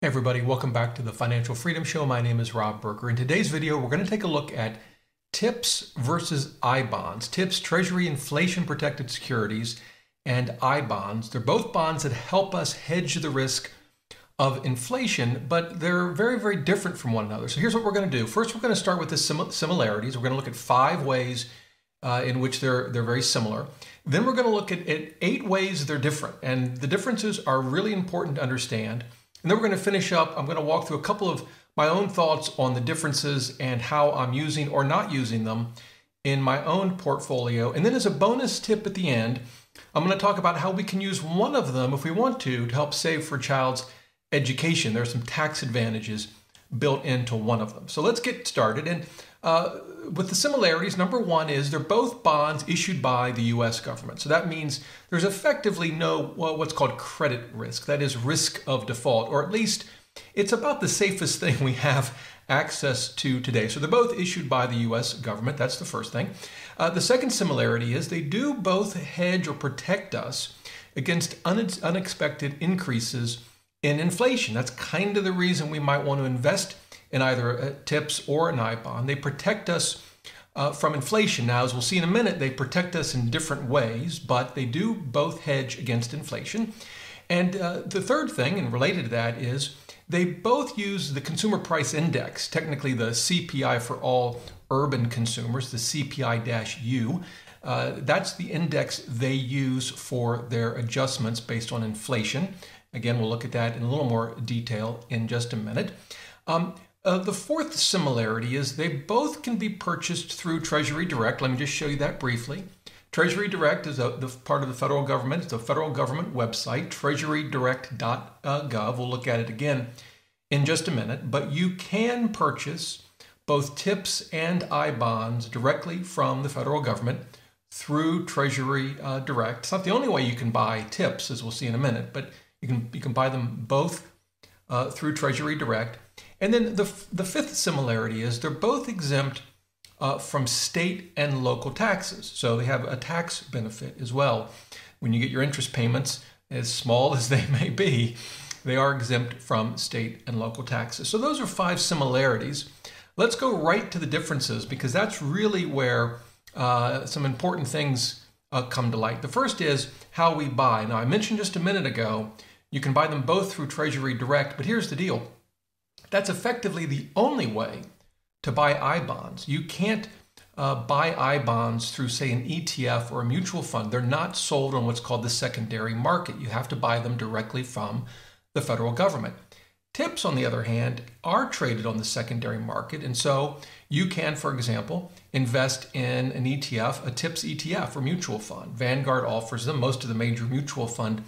Hey everybody, welcome back to the Financial Freedom Show. My name is Rob Berger. In today's video, we're going to take a look at TIPS versus I bonds. TIPS, Treasury Inflation Protected Securities, and I bonds. They're both bonds that help us hedge the risk of inflation, but they're very, very different from one another. So here's what we're going to do. First, we're going to start with the sim- similarities. We're going to look at five ways uh, in which they're they're very similar. Then we're going to look at, at eight ways they're different, and the differences are really important to understand. And then we're going to finish up. I'm going to walk through a couple of my own thoughts on the differences and how I'm using or not using them in my own portfolio. And then, as a bonus tip at the end, I'm going to talk about how we can use one of them if we want to to help save for a child's education. There are some tax advantages built into one of them. So let's get started. And uh, with the similarities, number one is they're both bonds issued by the US government. So that means there's effectively no well, what's called credit risk. That is risk of default, or at least it's about the safest thing we have access to today. So they're both issued by the US government. That's the first thing. Uh, the second similarity is they do both hedge or protect us against un- unexpected increases in inflation. That's kind of the reason we might want to invest in either uh, TIPS or an I bond. They protect us uh, from inflation. Now, as we'll see in a minute, they protect us in different ways, but they do both hedge against inflation. And uh, the third thing, and related to that, is they both use the consumer price index, technically the CPI for all urban consumers, the CPI U. Uh, that's the index they use for their adjustments based on inflation. Again, we'll look at that in a little more detail in just a minute. Um, uh, the fourth similarity is they both can be purchased through Treasury Direct. Let me just show you that briefly. Treasury Direct is a, the part of the federal government. It's a federal government website, treasurydirect.gov. We'll look at it again in just a minute. But you can purchase both TIPS and I bonds directly from the federal government through Treasury uh, Direct. It's not the only way you can buy TIPS, as we'll see in a minute, but you can you can buy them both uh, through Treasury Direct. And then the the fifth similarity is they're both exempt uh, from state and local taxes, so they have a tax benefit as well. When you get your interest payments, as small as they may be, they are exempt from state and local taxes. So those are five similarities. Let's go right to the differences because that's really where uh, some important things uh, come to light. The first is how we buy. Now, I mentioned just a minute ago you can buy them both through Treasury Direct, but here's the deal that's effectively the only way to buy I bonds. You can't uh, buy I bonds through, say, an ETF or a mutual fund. They're not sold on what's called the secondary market. You have to buy them directly from the federal government. TIPS, on the other hand, are traded on the secondary market. And so you can, for example, invest in an ETF, a TIPS ETF or mutual fund. Vanguard offers them. Most of the major mutual fund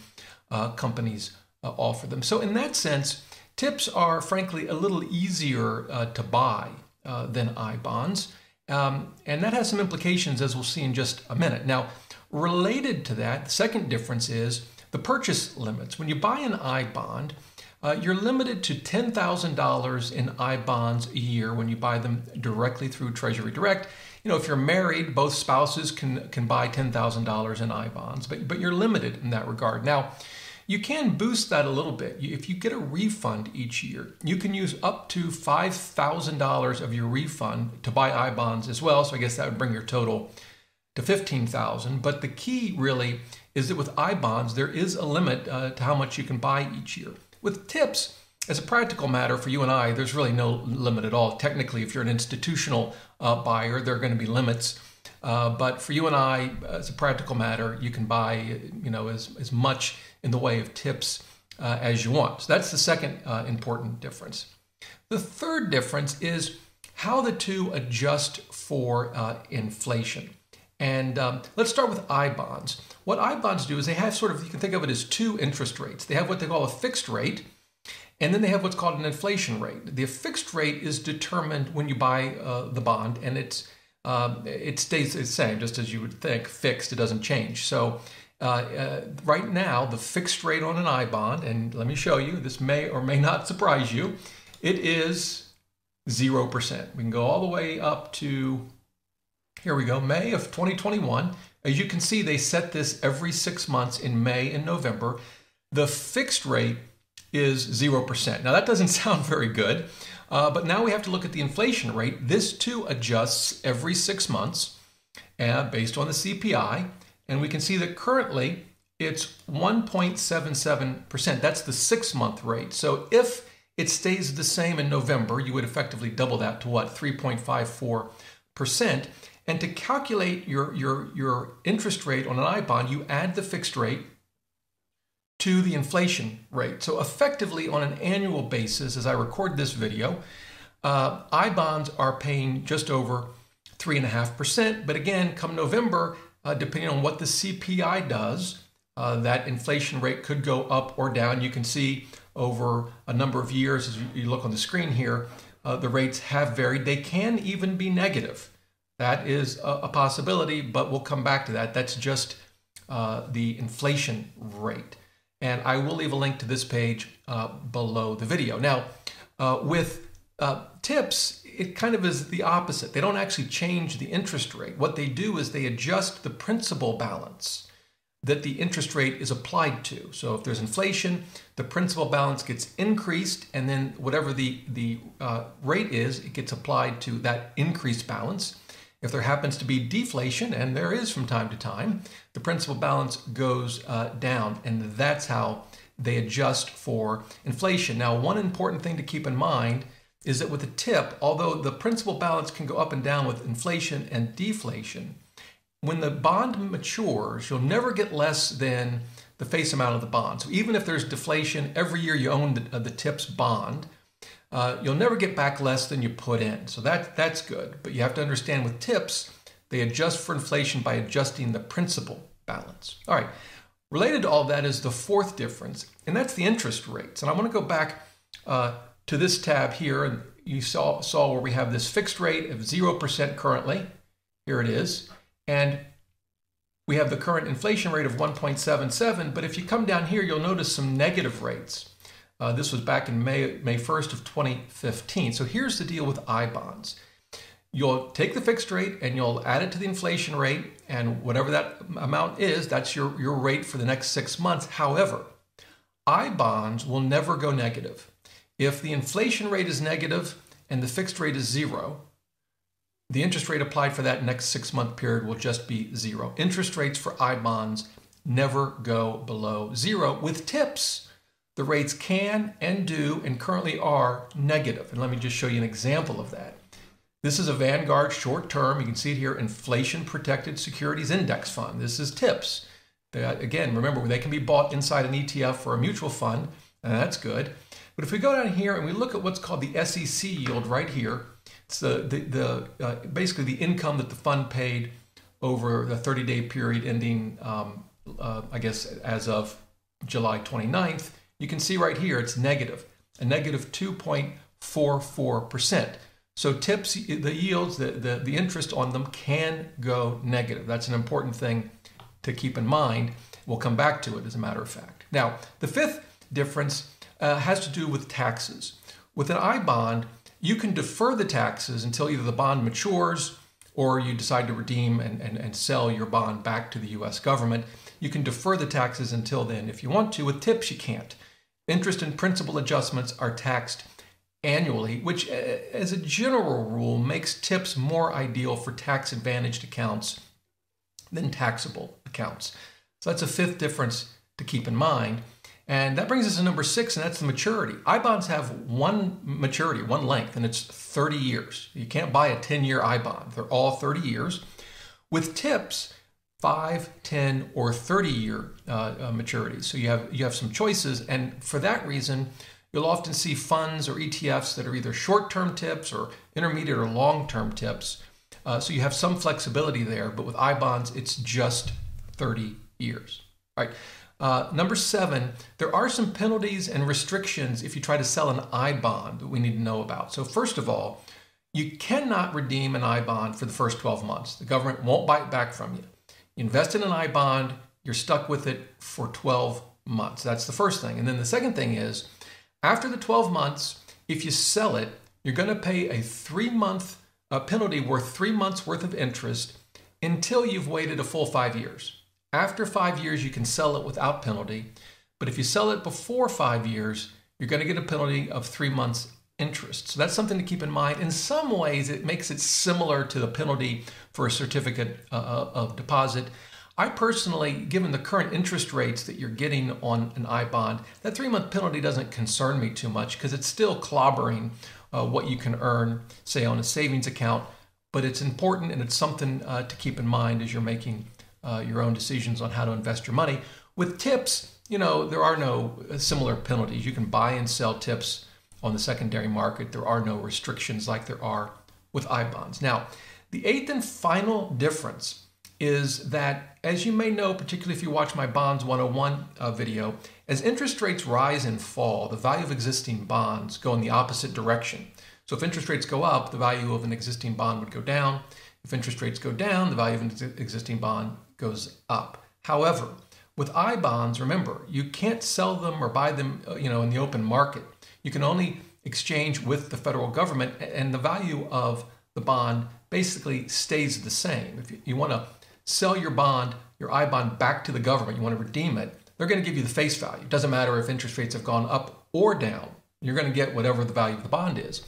uh, companies uh, offer them. So, in that sense, TIPS are frankly a little easier uh, to buy uh, than I bonds. Um, and that has some implications, as we'll see in just a minute. Now, related to that, the second difference is the purchase limits. When you buy an I bond, uh, you're limited to $10,000 in I bonds a year when you buy them directly through Treasury Direct. You know, if you're married, both spouses can can buy $10,000 in I bonds, but but you're limited in that regard. Now, you can boost that a little bit. If you get a refund each year, you can use up to $5,000 of your refund to buy I bonds as well. So I guess that would bring your total to 15,000. But the key really is that with I bonds, there is a limit uh, to how much you can buy each year. With tips, as a practical matter for you and I, there's really no limit at all. Technically, if you're an institutional uh, buyer, there are going to be limits. Uh, but for you and I, as a practical matter, you can buy, you know, as, as much in the way of tips uh, as you want. So that's the second uh, important difference. The third difference is how the two adjust for uh, inflation. And um, let's start with I bonds. What I bonds do is they have sort of, you can think of it as two interest rates. They have what they call a fixed rate, and then they have what's called an inflation rate. The fixed rate is determined when you buy uh, the bond, and it's um, it stays the same, just as you would think, fixed. It doesn't change. So uh, uh, right now, the fixed rate on an I bond, and let me show you. This may or may not surprise you. It is zero percent. We can go all the way up to here we go, May of 2021. As you can see, they set this every six months in May and November. The fixed rate is 0%. Now, that doesn't sound very good, uh, but now we have to look at the inflation rate. This too adjusts every six months uh, based on the CPI, and we can see that currently it's 1.77%. That's the six month rate. So if it stays the same in November, you would effectively double that to what? 3.54%. And to calculate your, your, your interest rate on an I bond, you add the fixed rate to the inflation rate. So effectively, on an annual basis, as I record this video, uh, I bonds are paying just over 3.5%. But again, come November, uh, depending on what the CPI does, uh, that inflation rate could go up or down. You can see over a number of years, as you look on the screen here, uh, the rates have varied. They can even be negative. That is a, a possibility, but we'll come back to that. That's just uh, the inflation rate. And I will leave a link to this page uh, below the video. Now, uh, with uh, tips, it kind of is the opposite. They don't actually change the interest rate. What they do is they adjust the principal balance that the interest rate is applied to. So if there's inflation, the principal balance gets increased, and then whatever the, the uh, rate is, it gets applied to that increased balance. If there happens to be deflation, and there is from time to time, the principal balance goes uh, down, and that's how they adjust for inflation. Now, one important thing to keep in mind is that with a tip, although the principal balance can go up and down with inflation and deflation, when the bond matures, you'll never get less than the face amount of the bond. So even if there's deflation, every year you own the, uh, the TIPS bond, uh, you'll never get back less than you put in. So that, that's good. But you have to understand with TIPS, they adjust for inflation by adjusting the principal balance. All right. Related to all that is the fourth difference, and that's the interest rates. And I want to go back uh, to this tab here, and you saw, saw where we have this fixed rate of 0% currently. Here it is. And we have the current inflation rate of 1.77, but if you come down here, you'll notice some negative rates. Uh, this was back in May, May 1st of 2015. So here's the deal with I bonds. You'll take the fixed rate and you'll add it to the inflation rate, and whatever that amount is, that's your, your rate for the next six months. However, I bonds will never go negative. If the inflation rate is negative and the fixed rate is zero, the interest rate applied for that next six month period will just be zero. Interest rates for I bonds never go below zero. With tips, the rates can and do and currently are negative. And let me just show you an example of that. This is a Vanguard short term, you can see it here, inflation protected securities index fund. This is tips. That, again, remember, they can be bought inside an ETF or a mutual fund, and that's good. But if we go down here and we look at what's called the SEC yield right here, it's the, the, the uh, basically the income that the fund paid over the 30 day period ending, um, uh, I guess, as of July 29th. You can see right here it's negative, a negative 2.44%. So tips, the yields, the, the, the interest on them can go negative. That's an important thing to keep in mind. We'll come back to it as a matter of fact. Now, the fifth difference uh, has to do with taxes. With an I bond, you can defer the taxes until either the bond matures or you decide to redeem and, and, and sell your bond back to the US government. You can defer the taxes until then if you want to. With tips, you can't. Interest and principal adjustments are taxed annually, which, uh, as a general rule, makes tips more ideal for tax advantaged accounts than taxable accounts. So that's a fifth difference to keep in mind. And that brings us to number six, and that's the maturity. I bonds have one maturity, one length, and it's 30 years. You can't buy a 10 year I bond, they're all 30 years. With tips, 5, 10, or 30 year uh, uh, maturities. So you have, you have some choices, and for that reason, you'll often see funds or ETFs that are either short term tips or intermediate or long term tips. Uh, so you have some flexibility there, but with I bonds, it's just 30 years. All right. Uh, number seven, there are some penalties and restrictions if you try to sell an I bond that we need to know about. So, first of all, you cannot redeem an I bond for the first 12 months. The government won't buy it back from you. Invest in an I bond, you're stuck with it for 12 months. That's the first thing. And then the second thing is after the 12 months, if you sell it, you're going to pay a three month uh, penalty worth three months worth of interest until you've waited a full five years. After five years, you can sell it without penalty. But if you sell it before five years, you're going to get a penalty of three months interest. So that's something to keep in mind. In some ways, it makes it similar to the penalty for a certificate uh, uh of deposit. I personally, given the current interest rates that you're getting on an I bond, that three month penalty doesn't concern me too much because it's still clobbering uh, what you can earn, say, on a savings account. But it's important and it's something uh, to keep in mind as you're making uh, your own decisions on how to invest your money. With tips, you know, there are no uh, similar penalties. You can buy and sell tips on the secondary market. There are no restrictions like there are with I bonds. Now, the eighth and final difference is that, as you may know, particularly if you watch my Bonds 101 uh, video, as interest rates rise and fall, the value of existing bonds go in the opposite direction. So if interest rates go up, the value of an existing bond would go down. If interest rates go down, the value of an existing bond goes up. However, with I bonds, remember, you can't sell them or buy them, uh, you know, in the open market. You can only exchange with the federal government, and the value of the bond basically stays the same. If you, you want to sell your bond, your I bond back to the government, you want to redeem it, they're going to give you the face value. It doesn't matter if interest rates have gone up or down. You're going to get whatever the value of the bond is.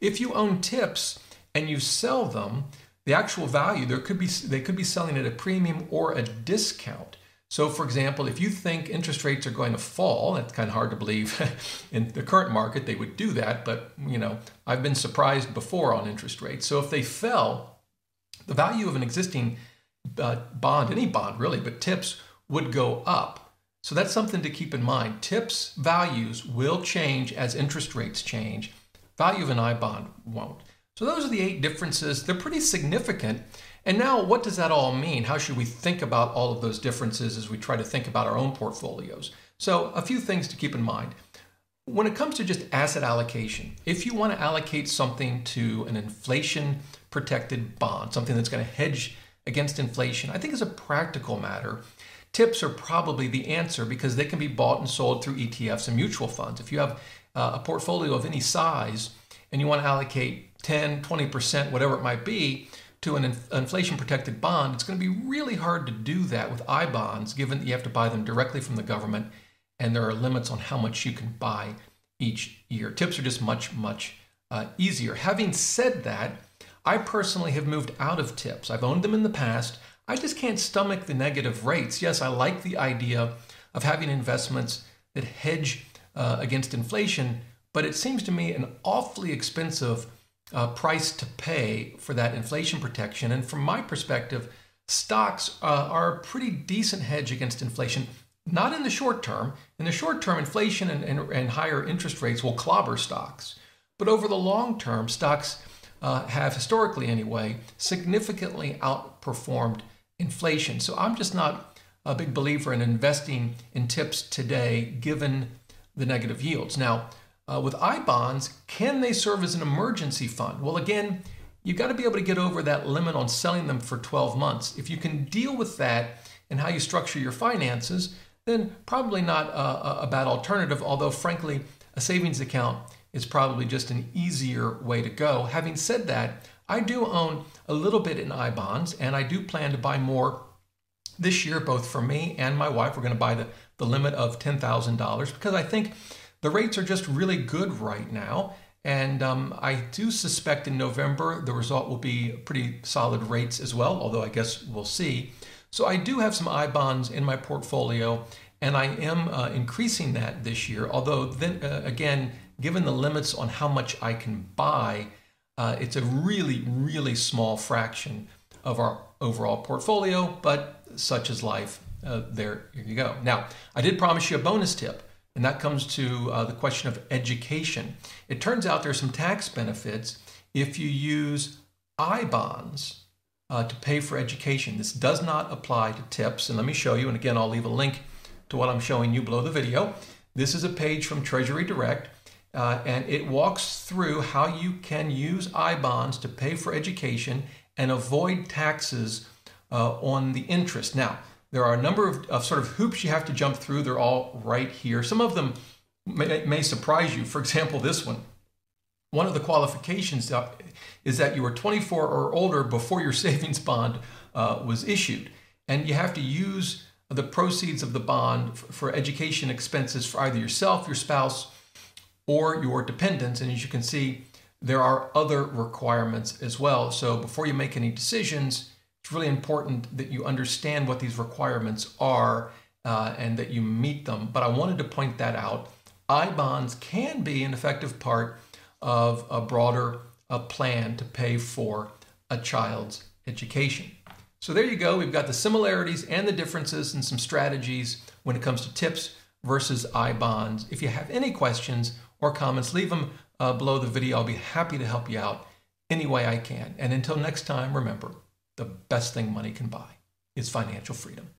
If you own tips and you sell them, the actual value there could be they could be selling at a premium or a discount. So, for example, if you think interest rates are going to fall, that's kind of hard to believe in the current market they would do that, but you know, I've been surprised before on interest rates. So, if they fell, the value of an existing uh, bond, any bond really, but tips would go up. So that's something to keep in mind. Tips values will change as interest rates change. Value of an I bond won't. So those are the eight differences. They're pretty significant. And now, what does that all mean? How should we think about all of those differences as we try to think about our own portfolios? So, a few things to keep in mind. When it comes to just asset allocation, if you want to allocate something to an inflation protected bond, something that's going to hedge against inflation, I think as a practical matter, tips are probably the answer because they can be bought and sold through ETFs and mutual funds. If you have uh, a portfolio of any size and you want to allocate 10, 20%, whatever it might be, to an inflation protected bond, it's going to be really hard to do that with I bonds, given that you have to buy them directly from the government and there are limits on how much you can buy each year. Tips are just much, much uh, easier. Having said that, I personally have moved out of tips. I've owned them in the past. I just can't stomach the negative rates. Yes, I like the idea of having investments that hedge uh, against inflation, but it seems to me an awfully expensive uh, price to pay for that inflation protection. And from my perspective, stocks uh, are a pretty decent hedge against inflation. Not in the short term. In the short term, inflation and, and, and higher interest rates will clobber stocks. But over the long term, stocks uh, have historically anyway significantly outperformed inflation. So I'm just not a big believer in investing in tips today given the negative yields. Now, uh, with I bonds, can they serve as an emergency fund? Well, again, you've got to be able to get over that limit on selling them for 12 months. If you can deal with that and how you structure your finances, then probably not a, a bad alternative, although, frankly, a savings account is probably just an easier way to go. Having said that, I do own a little bit in I bonds, and I do plan to buy more this year, both for me and my wife. We're going to buy the, the limit of $10,000 because I think the rates are just really good right now. And um, I do suspect in November the result will be pretty solid rates as well, although I guess we'll see. So I do have some I bonds in my portfolio, and I am uh, increasing that this year. Although then uh, again, given the limits on how much I can buy, uh, it's a really, really small fraction of our overall portfolio, but such is life. Uh, there you go. Now, I did promise you a bonus tip, and that comes to uh, the question of education. It turns out there's some tax benefits if you use I bonds uh, to pay for education. This does not apply to tips, and let me show you. And again, I'll leave a link to what I'm showing you below the video. This is a page from Treasury Direct uh, and it walks through how you can use I bonds to pay for education and avoid taxes uh, on the interest. Now, there are a number of, of, sort of hoops you have to jump through. They're all right here. Some of them may, may surprise you. For example, this one. One of the qualifications is that you were 24 or older before your savings bond uh, was issued. And you have to use the proceeds of the bond for education expenses for either yourself, your spouse, or your dependents. And as you can see, there are other requirements as well. So before you make any decisions, it's really important that you understand what these requirements are uh, and that you meet them. But I wanted to point that out. I bonds can be an effective part of a broader a plan to pay for a child's education. So there you go. We've got the similarities and the differences and some strategies when it comes to tips versus I bonds. If you have any questions or comments, leave them uh, below the video. I'll be happy to help you out any way I can. And until next time, remember the best thing money can buy is financial freedom.